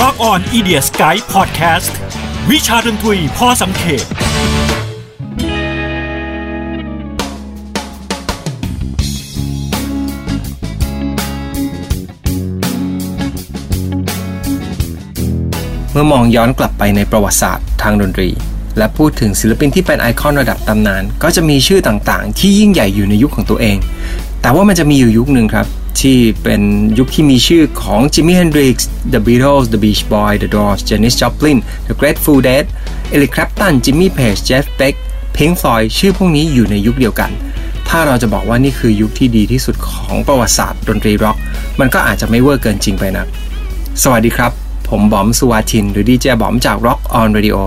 Rock on i d i a Sky Podcast วิชาดนตรีพอสังเขตเมื่อมองย้อนกลับไปในประวัติศาสตร์ทางดนตรี และพูดถึงศิลปินที่เป็นไอคอนระดับตำนาน ก็จะมีชื่อต่างๆ ที่ยิ่งใหญ่อยู่ในยุคของตัวเอง แต่ว่ามันจะมีอยู่ยุคหนึ่งครับ ที่เป็นยุคที่มีชื่อของ Jimi Hendrix The Beatles The Beach Boys The Doors Janis Joplin The Grateful Dead Eric Clapton Jimmy Page Jeff Beck Pink Floyd ชื่อพวกนี้อยู่ในยุคเดียวกัน ถ้าเราจะบอกว่านี่คือยุคที่ดีที่สุดของประวัติศาสตร์ดนตรีร็อก มันก็อาจจะไม่เวอร์เกินจริงไปนะ สวัสดีครับ ผมบอมสุวาทิน หรือดีเจบอมจาก Rock on Radio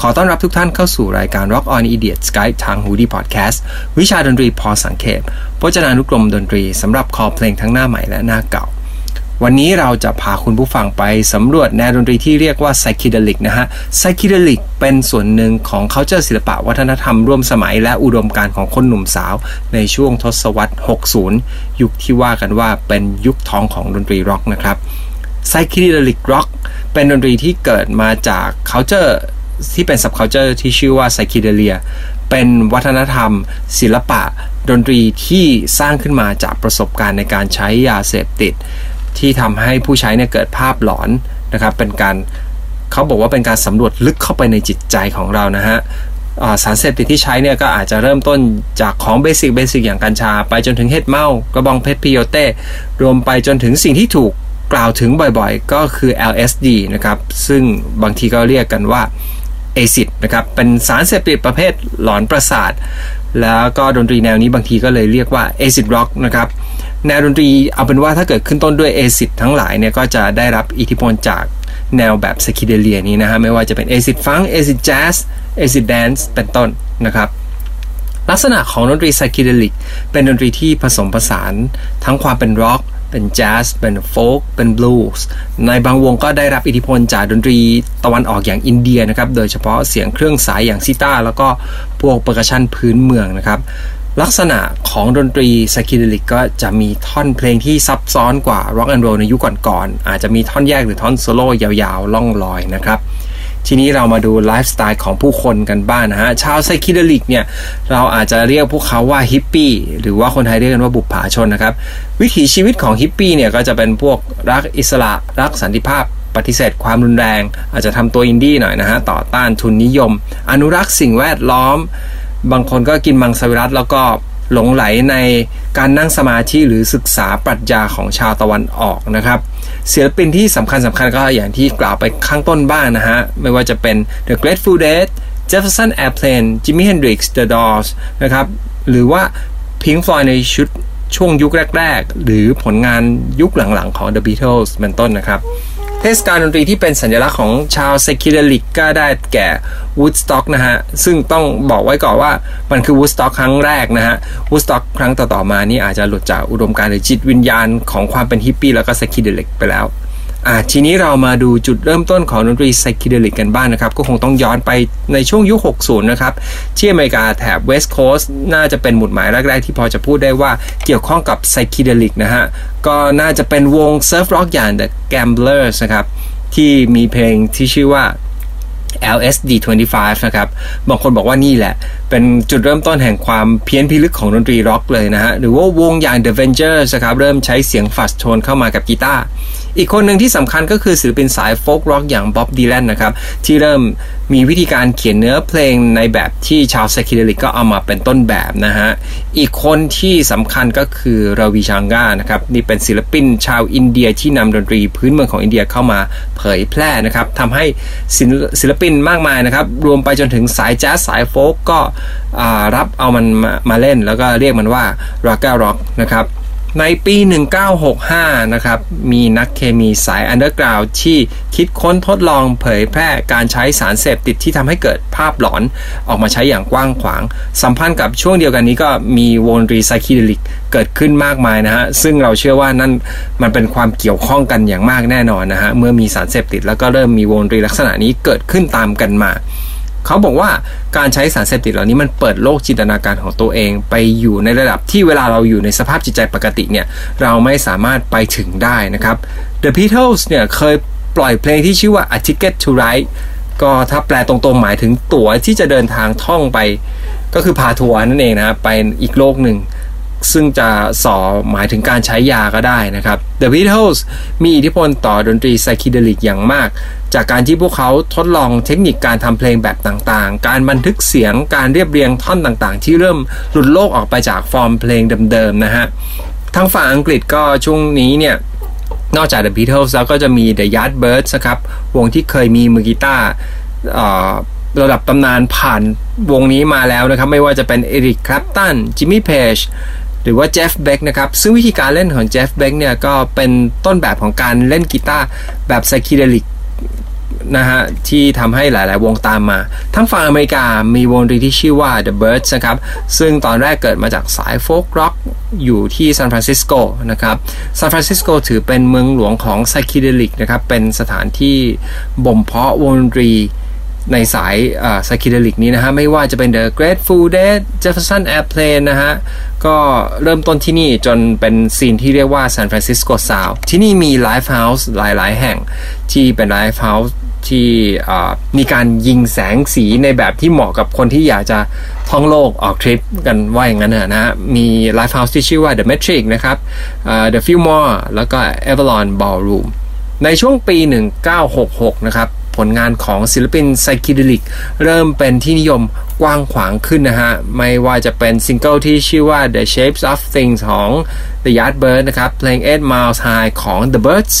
ขอต้อนรับทุกท่านเข้าสู่รายการ Rock on Idiot Skype ทาง h o ดี้ Podcast วิชาดนตรีพอสังเขปพจนานุกรมดนตรีสำหรับคอเพลงทั้งหน้าใหม่และหน้าเก่า วันนี้เราจะพาคุณผู้ฟังไปสำรวจแนวดนตรีที่เรียกว่า psychedelic นะฮะ psychedelic เป็นส่วนหนึ่งของ culture ศิลปะวัฒนธรรมร่วมสมัยและอุดมการของคนหนุ่มสาว ในช่วงทศวรรษ 60 ยุคที่ว่ากันว่าเป็นยุคทองของดนตรีร็อกนะครับ psychedelic rock เป็นดนตรีที่เกิดมาจาก culture ที่เป็น subculture ที่ชื่อว่า psychedelia เป็นวัฒนธรรม ศิลปะ ดนตรีที่สร้างขึ้นมาจากประสบการณ์ในการใช้ยาเสพติด ที่ทำให้ผู้ใช้เนี่ยเกิดภาพหลอนนะครับ เป็นการเขาบอกว่าเป็นการสำรวจลึกเข้าไปในจิตใจของเรานะฮะสารเสพติดที่ใช้เนี่ยก็อาจจะเริ่มต้นจากของ basic basic อย่างกัญชา ไปจนถึงเห็ดเมากระบองเพชร peyote รวมไปจนถึงสิ่งที่ถูก กล่าวถึงบ่อยๆ ก็คือ LSD นะครับ ซึ่งบางทีก็เรียกกันว่า acid นะครับ เป็นสารเสพติดประเภทหลอนประสาท แล้วก็ดนตรีแนวนี้บางทีก็เลยเรียกว่า acid rock นะครับ แนวดนตรีเอาเป็นว่าถ้าเกิดขึ้นต้นด้วย acid ทั้งหลายเนี่ยก็จะได้รับอิทธิพลจากแนวแบบ psychedelia นี้นะฮะ ไม่ว่าจะเป็น acid funk acid jazz acid dance เป็นต้นนะครับลักษณะของดนตรี psychedelic เป็นดนตรีที่ผสมผสานทั้งความเป็นร็อก เป็นแจ๊สเป็นโฟล์กเป็นบลูส์ในบางวงก็ได้รับอิทธิพลจากดนตรีตะวันออกอย่างอินเดียนะครับ โดยเฉพาะเสียงเครื่องสายอย่าง sitar แล้วก็พวก percussion พื้นเมืองนะครับ ลักษณะของดนตรี psychedelic ก็จะมีท่อนเพลงที่ซับซ้อนกว่าร็อกแอนด์โรลในยุคก่อนๆอาจจะมีท่อนแยกหรือท่อนโซโล่ยาวๆ ล่องลอยนะครับ ทีนี้เรามาดูไลฟ์สไตล์ของผู้คนกันบ้างนะฮะชาว psychedelic เนี่ยเราอาจจะเรียกพวกเขาว่าฮิปปี้หรือว่าคนไทยเรียกกันว่าบุปผาชนนะครับ วิถีชีวิตของฮิปปี้เนี่ยก็จะเป็นพวกรักอิสระรักสันติภาพปฏิเสธความรุนแรง อาจจะทำตัวอินดี้หน่อยนะฮะต่อต้านทุนนิยม อนุรักษ์สิ่งแวดล้อม บางคนก็กินมังสวิรัติแล้วก็ หลงใหลในการนั่งสมาธิหรือศึกษาปรัชญาของชาวตะวันออกนะครับศิลปินที่สำคัญสำคัญก็อย่างที่กล่าวไปข้างต้นบ้างนะฮะ ไม่ว่าจะเป็น The Grateful Dead Jefferson Airplane Jimi Hendrix The Doors นะครับ หรือว่า Pink Floyd ในชุดช่วงยุคแรก ๆ หรือผลงานยุคหลังๆของ The Beatles เป็นต้นนะครับ เทศกาลดนตรีที่เป็นสัญลักษณ์ของชาว psychedelic ก็ได้แก่ Woodstock นะฮะ ซึ่งต้องบอกไว้ก่อนว่ามันคือ Woodstock ครั้งแรกนะฮะ Woodstock ครั้งต่อๆมานี่อาจจะหลุดจากอุดมการณ์หรือจิตวิญญาณของความเป็นฮิปปี้แล้วก็ psychedelic ไปแล้ว อ่าทีนี้เรามาดูจุดเริ่มต้นของดนตรี psychedelic กันบ้างนะครับ ก็คงต้องย้อนไปในช่วงยุค 60 นะครับ ที่อเมริกาแถบ West Coast น่าจะเป็นหมุดหมายแรกๆ ที่พอจะพูดได้ว่าเกี่ยวข้องกับ psychedelic นะฮะ ก็น่าจะเป็นวง surf rock อย่าง The Gamblers นะครับ ที่มีเพลงที่ชื่อว่า LSD 25 นะครับ บางคนบอกว่านี่แหละ เป็นจุดเริ่มต้นแห่งความเพี้ยนพิลึกของดนตรีร็อกเลยนะฮะ หรือว่าวงอย่าง The Ventures นะครับ เริ่มใช้เสียง fuzz tone เข้ามากับกีตาร์ อีกคนหนึ่งที่สำคัญก็คือศิลปินสาย folk rock อย่าง Bob Dylan นะครับที่เริ่มมีวิธีการเขียนเนื้อเพลงในแบบที่ชาว psychedelic ก็เอามาเป็นต้นแบบนะฮะ อีกคนที่สำคัญก็คือ Ravi Shankar นะครับ นี่เป็นศิลปินชาวอินเดียที่นำดนตรีพื้นเมืองของอินเดียเข้ามาเผยแพร่นะครับทำให้ศิลปินมากมายนะครับ รวมไปจนถึงสายแจ๊สสายโฟล์กก็รับเอามันมามาเล่น แล้วก็เรียกมันว่าraga rock นะครับ ในปี 1965 นะครับ มีนักเคมีสาย underground ที่คิดค้นทดลองเผยแพร่การใช้สารเสพติดที่ทำให้เกิดภาพหลอนออกมาใช้อย่างกว้างขวาง สัมพันธ์กับช่วงเดียวกันนี้ก็มีวงดนตรี psychedelic เกิดขึ้นมากมายนะฮะ ซึ่งเราเชื่อว่านั่นมันเป็นความเกี่ยวข้องกันอย่างมากแน่นอนนะฮะ เมื่อมีสารเสพติดแล้วก็เริ่มมีวงดนตรีลักษณะนี้เกิดขึ้นตามกันมา เขาบอกว่าการใช้สารเสพติดเหล่านี้มันเปิดโลกจินตนาการของตัวเอง ไปอยู่ในระดับที่เวลาเราอยู่ในสภาพจิตใจปกติเนี่ยเราไม่สามารถไปถึงได้นะครับ The Beatles เนี่ยเคยปล่อยเพลงที่ชื่อว่า A Ticket to Ride ก็ถ้าแปลตรงๆหมายถึงตั๋วที่จะเดินทางท่องไป ก็คือพาทัวร์นั่นเองนะไปอีกโลกหนึ่ง ซึ่งจะสอหมายถึงการใช้ยาก็ได้นะครับ The Beatles มีอิทธิพลต่อดนตรีไซคิเดลิกอย่างมาก จากการที่พวกเขาทดลองเทคนิคการทำเพลงแบบต่างๆ การบันทึกเสียงการเรียบเรียงท่อนต่างๆ ที่เริ่มหลุดโลกออกไปจากฟอร์มเพลงเดิมๆนะฮะทางฝั่งอังกฤษก็ช่วงนี้เนี่ยนอกจาก The Beatles แล้วก็จะมี The Yardbirds นะครับ วงที่เคยมีมือกีตาร์ระดับตำนานผ่านวงนี้มาแล้วนะครับ ไม่ว่าจะเป็นเอริกคลปตัน จิมมี่ เพจ หรือว่าเจฟเบกนะครับซึ่งวิธีการเล่นของเจฟเบกเนี่ยก็เป็นต้นแบบของการเล่นกีตาร์แบบ psychedelic นะฮะที่ทำให้หลาย ๆ วงตามมา ทั้งฝั่งอเมริกามีวงดนตรีที่ชื่อว่า The Byrds นะครับ ซึ่งตอนแรกเกิดมาจากสาย folk rock อยู่ที่ซานฟรานซิสโกนะครับซานฟรานซิสโกถือเป็นเมืองหลวงของ psychedelic นะครับ เป็นสถานที่บ่มเพาะวงดนตรี ในสาย psychedelic นี้นะฮะ ไม่ว่าจะเป็น The Grateful Dead Jefferson Airplane นะฮะ ก็เริ่มต้นที่นี่จนเป็น scene ที่เรียกว่า San Francisco Sound ที่นี่มี live house หลาย ๆ แห่งที่เป็น live house ที่มีการยิงแสงสีในแบบที่เหมาะกับคนที่อยากจะท่องโลกออกทริปกันว่าอย่างนั้นนะฮะ มี live house ที่ชื่อว่า The Matrix นะครับ The Fillmore แล้วก็ Avalon Ballroom ในช่วงปี 1966 นะครับ ผลงานของศิลปิน psychedelicเริ่มเป็นที่นิยมกว้างขวางขึ้นนะฮะ ไม่ว่าจะเป็นซิงเกิลที่ชื่อว่า The Shapes of Things ของ The Yardbirds นะครับ เพลง Eight Miles High ของ The Byrds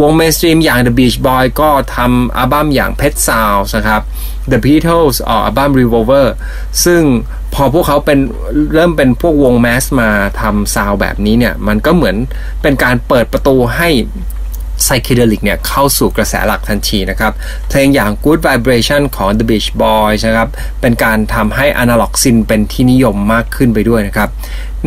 วง mainstream อย่าง The Beach Boys ก็ทำอัลบั้มอย่าง Pet Sounds นะครับ The Beatles ออกอัลบั้ม Revolver ซึ่งพอพวกเขาเป็นเริ่มเป็นพวกวง mass มาทำ sound แบบนี้เนี่ย มันก็เหมือนเป็นการเปิดประตูให้ psychedelic เนี่ยเข้าสู่กระแสหลักทันทีนะครับเพลงอย่าง Good Vibration ของ The Beach Boys นะครับเป็นการทำให้ analog synth เป็นที่นิยมมากขึ้นไปด้วยนะครับ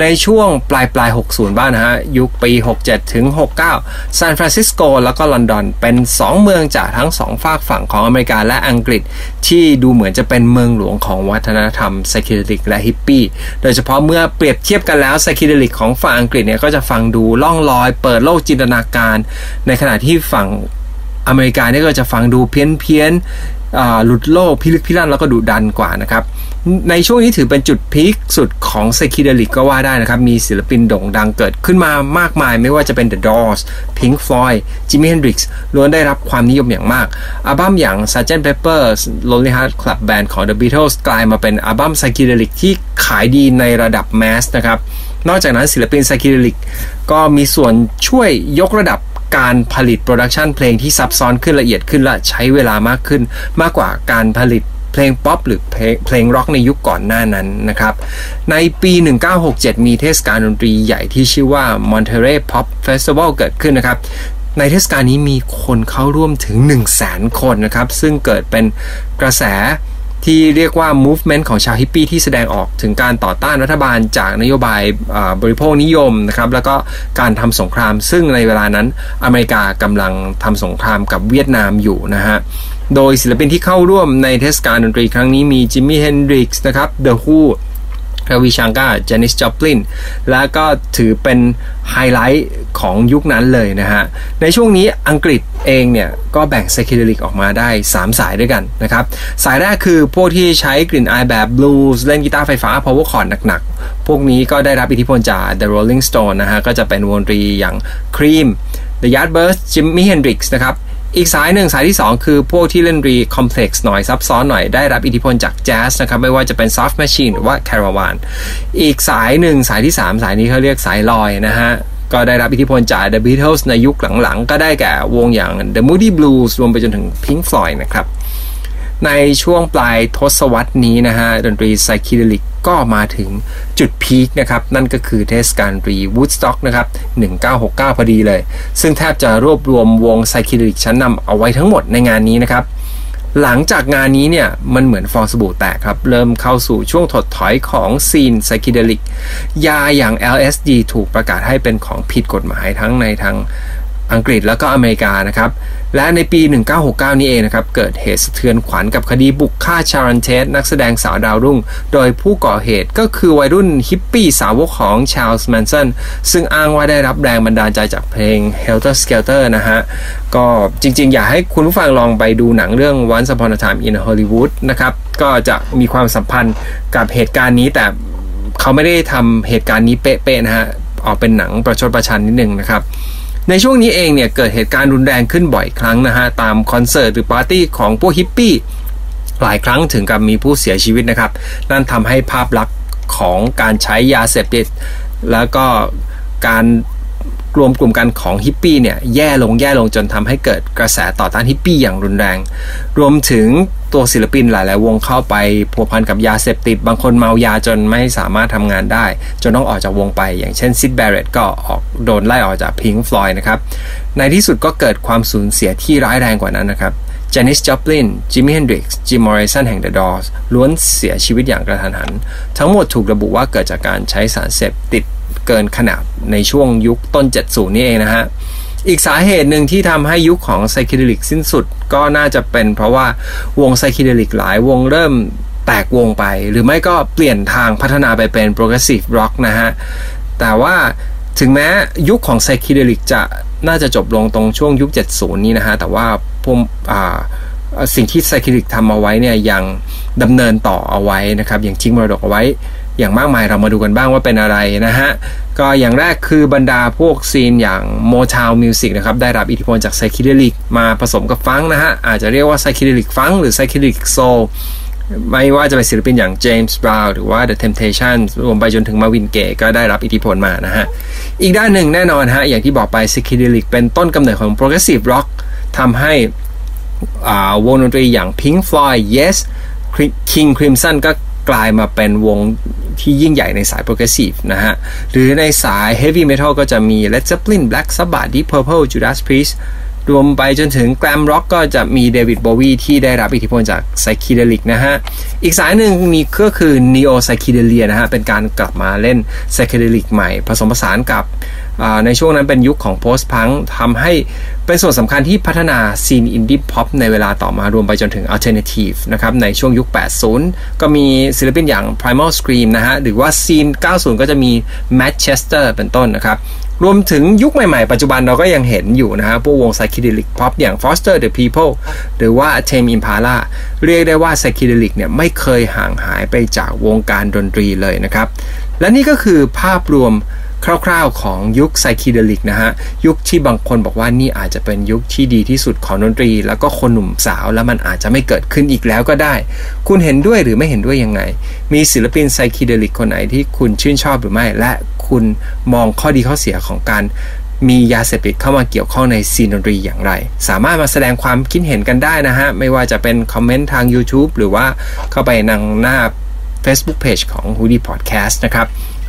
ในช่วงปลายปลาย 60 บ้างนะฮะ ยุคปี 67 ถึง 69 ซานฟรานซิสโกแล้วก็ลอนดอน เป็น 2 เมืองจากทั้ง 2 ฟากฝั่งของอเมริกาและอังกฤษ ที่ดูเหมือนจะเป็นเมืองหลวงของวัฒนธรรม psychedelic และฮิปปี้ โดยเฉพาะเมื่อเปรียบเทียบกันแล้ว psychedelic ของฝั่งอังกฤษเนี่ย ก็จะฟังดูล่องลอย เปิดโลกจินตนาการ ในขณะที่ฝั่งอเมริกาเนี่ยก็จะฟังดูเพี้ยนเพี้ยน หลุดโลกพิลึกพิลั่นแล้วก็ดุดันกว่านะครับในช่วงนี้ถือเป็นจุด peak สุดของ psychedelic ก็ว่าได้นะครับ มีศิลปินโด่งดังเกิดขึ้นมามากมาย ไม่ว่าจะเป็น The Doors Pink Floyd Jimi Hendrix ล้วนได้รับความนิยมอย่างมาก อัลบั้มอย่าง Sgt. Pepper's Lonely Heart Club Band ของ The Beatles กลายมาเป็นอัลบั้ม psychedelic ที่ขายดีในระดับ mass นะครับ นอกจากนั้นศิลปิน psychedelic ก็มีส่วนช่วยยกระดับ การผลิต production เพลงที่ซับซ้อนขึ้นละเอียดขึ้นและใช้เวลามากขึ้น มากกว่าการผลิตเพลงป๊อปหรือเพลงร็อกในยุคก่อนหน้านั้นนะครับ ในปี 1967 มีเทศกาลดนตรีใหญ่ที่ชื่อว่า Monterey Pop Festival เกิดขึ้นนะครับ ในเทศกาลนี้มีคนเข้าร่วมถึง 1 0 0 0 0แสนคนนะครับ ซึ่งเกิดเป็นกระแส ที่เรียกว่า movement ของชาวฮิปปี้ที่แสดงออกถึงการต่อต้านรัฐบาลจากนโยบายบริโภคนิยมนะครับแล้วก็การทำสงคราม ซึ่งในเวลานั้นอเมริกากำลังทำสงครามกับเวียดนามอยู่นะฮะโดยศิลปินที่เข้าร่วมในเทศกาลดนตรีครั้งนี้มี Jimi Hendrix นะครับ The Who Ravi Shankar Janis Joplin และก็ถือเป็นไฮไลท์ของยุคนั้นเลยนะฮะ ในช่วงนี้อังกฤษเองเนี่ย ก็แบ่ง psychedelic ออกมาได้ 3 สายด้วยกันนะครับ สายแรกคือพวกที่ใช้กลิ่นอายแบบบลูส์เล่นกีตาร์ไฟฟ้า power chord หนักๆ พวกนี้ก็ได้รับอิทธิพลจาก The Rolling Stone นะฮะ ก็จะเป็นวงดนตรีอย่าง Cream The Yardbirds Jimi Hendrix นะครับ อีกสายหนึ่งสายที่ 2 คือพวกที่เล่น riff complex หน่อยซับซ้อนหน่อยได้รับอิทธิพลจากแจ๊สนะครับไม่ว่าจะเป็น Soft Machine หรือว่า Caravan อีกสายหนึ่งสายที่ 3 สายนี้เขาเรียกสายลอยนะฮะก็ได้รับอิทธิพลจาก The Beatles ในยุคหลังๆ ก็ได้แก่วงอย่าง The Moody Blues รวมไปจนถึง Pink Floyd นะครับ ในช่วงปลายทศวรรษนี้นะฮะดนตรี psychedelic ก็มาถึงจุด peak นะครับ นั่นก็คือเทศกาลดนตรี Woodstock นะครับ 1969 พอดีเลย ซึ่งแทบจะรวบรวมวง psychedelic ชั้นนำเอาไว้ทั้งหมดในงานนี้นะครับ หลังจากงานนี้เนี่ย มันเหมือนฟองสบู่แตกครับ เริ่มเข้าสู่ช่วงถดถอยของ scene psychedelic ยาอย่าง LSD ถูกประกาศให้เป็นของผิดกฎหมายทั้งในทาง อังกฤษแล้วก็อเมริกานะครับและในปี 1969 นี้เองนะครับ เกิดเหตุสะเทือนขวัญกับคดีบุกฆ่า Sharon Tate นักแสดงสาวดาวรุ่ง โดยผู้ก่อเหตุก็คือวัยรุ่นฮิปปี้สาวกของ Charles Manson ซึ่งอ้างว่าได้รับแรงบันดาลใจจากเพลง Helter Skelter นะฮะ ก็จริงๆ อยากให้คุณผู้ฟังลองไปดูหนังเรื่อง Once Upon a Time in Hollywood นะครับ ก็จะมีความสัมพันธ์กับเหตุการณ์นี้ แต่เขาไม่ได้ทำเหตุการณ์นี้เป๊ะๆนะฮะออกเป็นหนังประชดประชันนิดนึงนะครับ ในช่วงนี้เองเนี่ยเกิดเหตุการณ์รุนแรงขึ้นบ่อยครั้งนะฮะตามคอนเสิร์ตหรือปาร์ตี้ของพวกฮิปปี้หลายครั้งถึงกับมีผู้เสียชีวิตนะครับ นั่นทำให้ภาพลักษณ์ของการใช้ยาเสพติด แล้วก็การ รวมกลุ่มกันของฮิปปี้เนี่ยแย่ลงแย่ลงจนทำให้เกิดกระแสต่อต้านฮิปปี้อย่างรุนแรง รวมถึงตัวศิลปินหลาย ๆ วงเข้าไปพัวพันกับยาเสพติด บางคนเมายาจนไม่สามารถทำงานได้ จนต้องออกจากวงไป อย่างเช่นซิดแบร r ตก็ออกโดนไล่ออกจากพิงฟลอยนะครับ ในที่สุดก็เกิดความสูญเสียที่ร้ายแรงกว่านั้นนะครับJanis Joplin Jimi Hendrix Jim Morrison แห่ง The Doors ล้วนเสียชีวิตอย่างกระทันหัน ทั้งหมดถูกระบุว่าเกิดจากการใช้สารเสพติด เกินขนาดในช่วงยุคต้น 70 นี่เองนะฮะ อีกสาเหตุหนึ่งที่ทำให้ยุคของ psychedelic สิ้นสุดก็น่าจะเป็นเพราะว่าวง psychedelic หลายวงเริ่มแตกวงไป หรือไม่ก็เปลี่ยนทางพัฒนาไปเป็น progressive rock นะฮะ แต่ว่าถึงแม้ยุคของ psychedelic จะน่าจะจบลงตรงช่วงยุค 70 นี้นะฮะ แต่ว่าพวกสิ่งที่ psychedelic ทำเอาไว้เนี่ยยังดำเนินต่อเอาไว้นะครับ อย่างทิ้งมรดกเอาไว้ อย่างมากมายเรามาดูกันบ้างว่าเป็นอะไรนะฮะ ก็อย่างแรกคือบรรดาพวก scene อย่าง Motown Music นะครับ ได้รับอิทธิพลจาก psychedelic มาผสมกับฟังนะฮะ อาจจะเรียกว่า psychedelic funk หรือ psychedelic soul ไม่ว่าจะเป็นศิลปินอย่าง James Brown หรือว่า The Temptations รวมไปจนถึง Marvin Gaye ก็ได้รับอิทธิพลมานะฮะ อีกด้านหนึ่งแน่นอนฮะ อย่างที่บอกไป psychedelic เป็นต้นกำเนิดของ Progressive Rock ทำให้วงดนตรีอย่าง Pink Floyd Yes King Crimson ก็ กลายมาเป็นวงที่ยิ่งใหญ่ในสาย progressive นะฮะ หรือในสาย heavy metal ก็จะมี Led Zeppelin Black Sabbath Deep Purple Judas Priest รวมไปจนถึง glam rock ก็จะมี David Bowie ที่ได้รับอิทธิพลจาก psychedelic นะฮะ อีกสายหนึ่งมีก็คือ neo-psychedelia นะฮะ เป็นการกลับมาเล่นpsychedelic ใหม่ ผสมผสานกับในช่วงนั้นเป็นยุคของ post-punk ทำให้เป็นส่วนสำคัญที่พัฒนา scene indie pop ในเวลาต่อมารวมไปจนถึง alternative นะครับในช่วงยุค 80 ก็มีศิลปินอย่าง Primal Scream นะฮะ หรือว่า scene 90 ก็จะมี Manchester เป็นต้นนะครับ รวมถึงยุคใหม่ๆ ปัจจุบันเราก็ยังเห็นอยู่นะฮะพวกวง psychedelic pop อย่าง Foster the People หรือว่า Tame Impala เรียกได้ว่า psychedelic เนี่ยไม่เคยห่างหายไปจากวงการดนตรีเลยนะครับ และนี่ก็คือภาพรวมคร่าวๆ ของยุคไซคิเดลิกนะฮะ ยุคที่บางคนบอกว่านี่อาจจะเป็นยุคที่ดีที่สุดของดนตรี แล้วก็คนหนุ่มสาวแล้วมันอาจจะไม่เกิดขึ้นอีกแล้วก็ได้ คุณเห็นด้วยหรือไม่เห็นด้วยยังไง มีศิลปินไซคิเดลิกคนไหนที่คุณชื่นชอบหรือไม่และ คุณมองข้อดีข้อเสียของการมียาเสพติดเข้ามาเกี่ยวข้องในซีนดนตรีอย่างไร สามารถมาแสดงความคิดเห็นกันได้นะฮะ ไม่ว่าจะเป็นคอมเมนต์ทาง YouTube หรือว่าเข้าไปนังหน้า Facebook Page ของ Hoodie Podcast นะครับ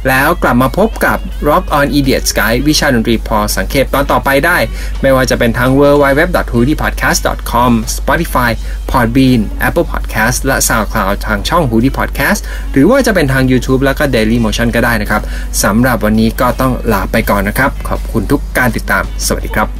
แล้วกลับมาพบกับ Rock on Idiot Sky วิชาดนตรีพอสังเขตตอนต่อไปได้ ไม่ว่าจะเป็นทาง w w w h o o d i e p o d c a s t c o m Spotify Podbean Apple Podcast และ SoundCloud ทางช่อง h o o d i e Podcast หรือว่าจะเป็นทาง YouTube แล้วก็ Daily Motion ก็ได้นะครับสำหรับวันนี้ก็ต้องลาไปก่อนนะครับ ขอบคุณทุกการติดตาม สวัสดีครับ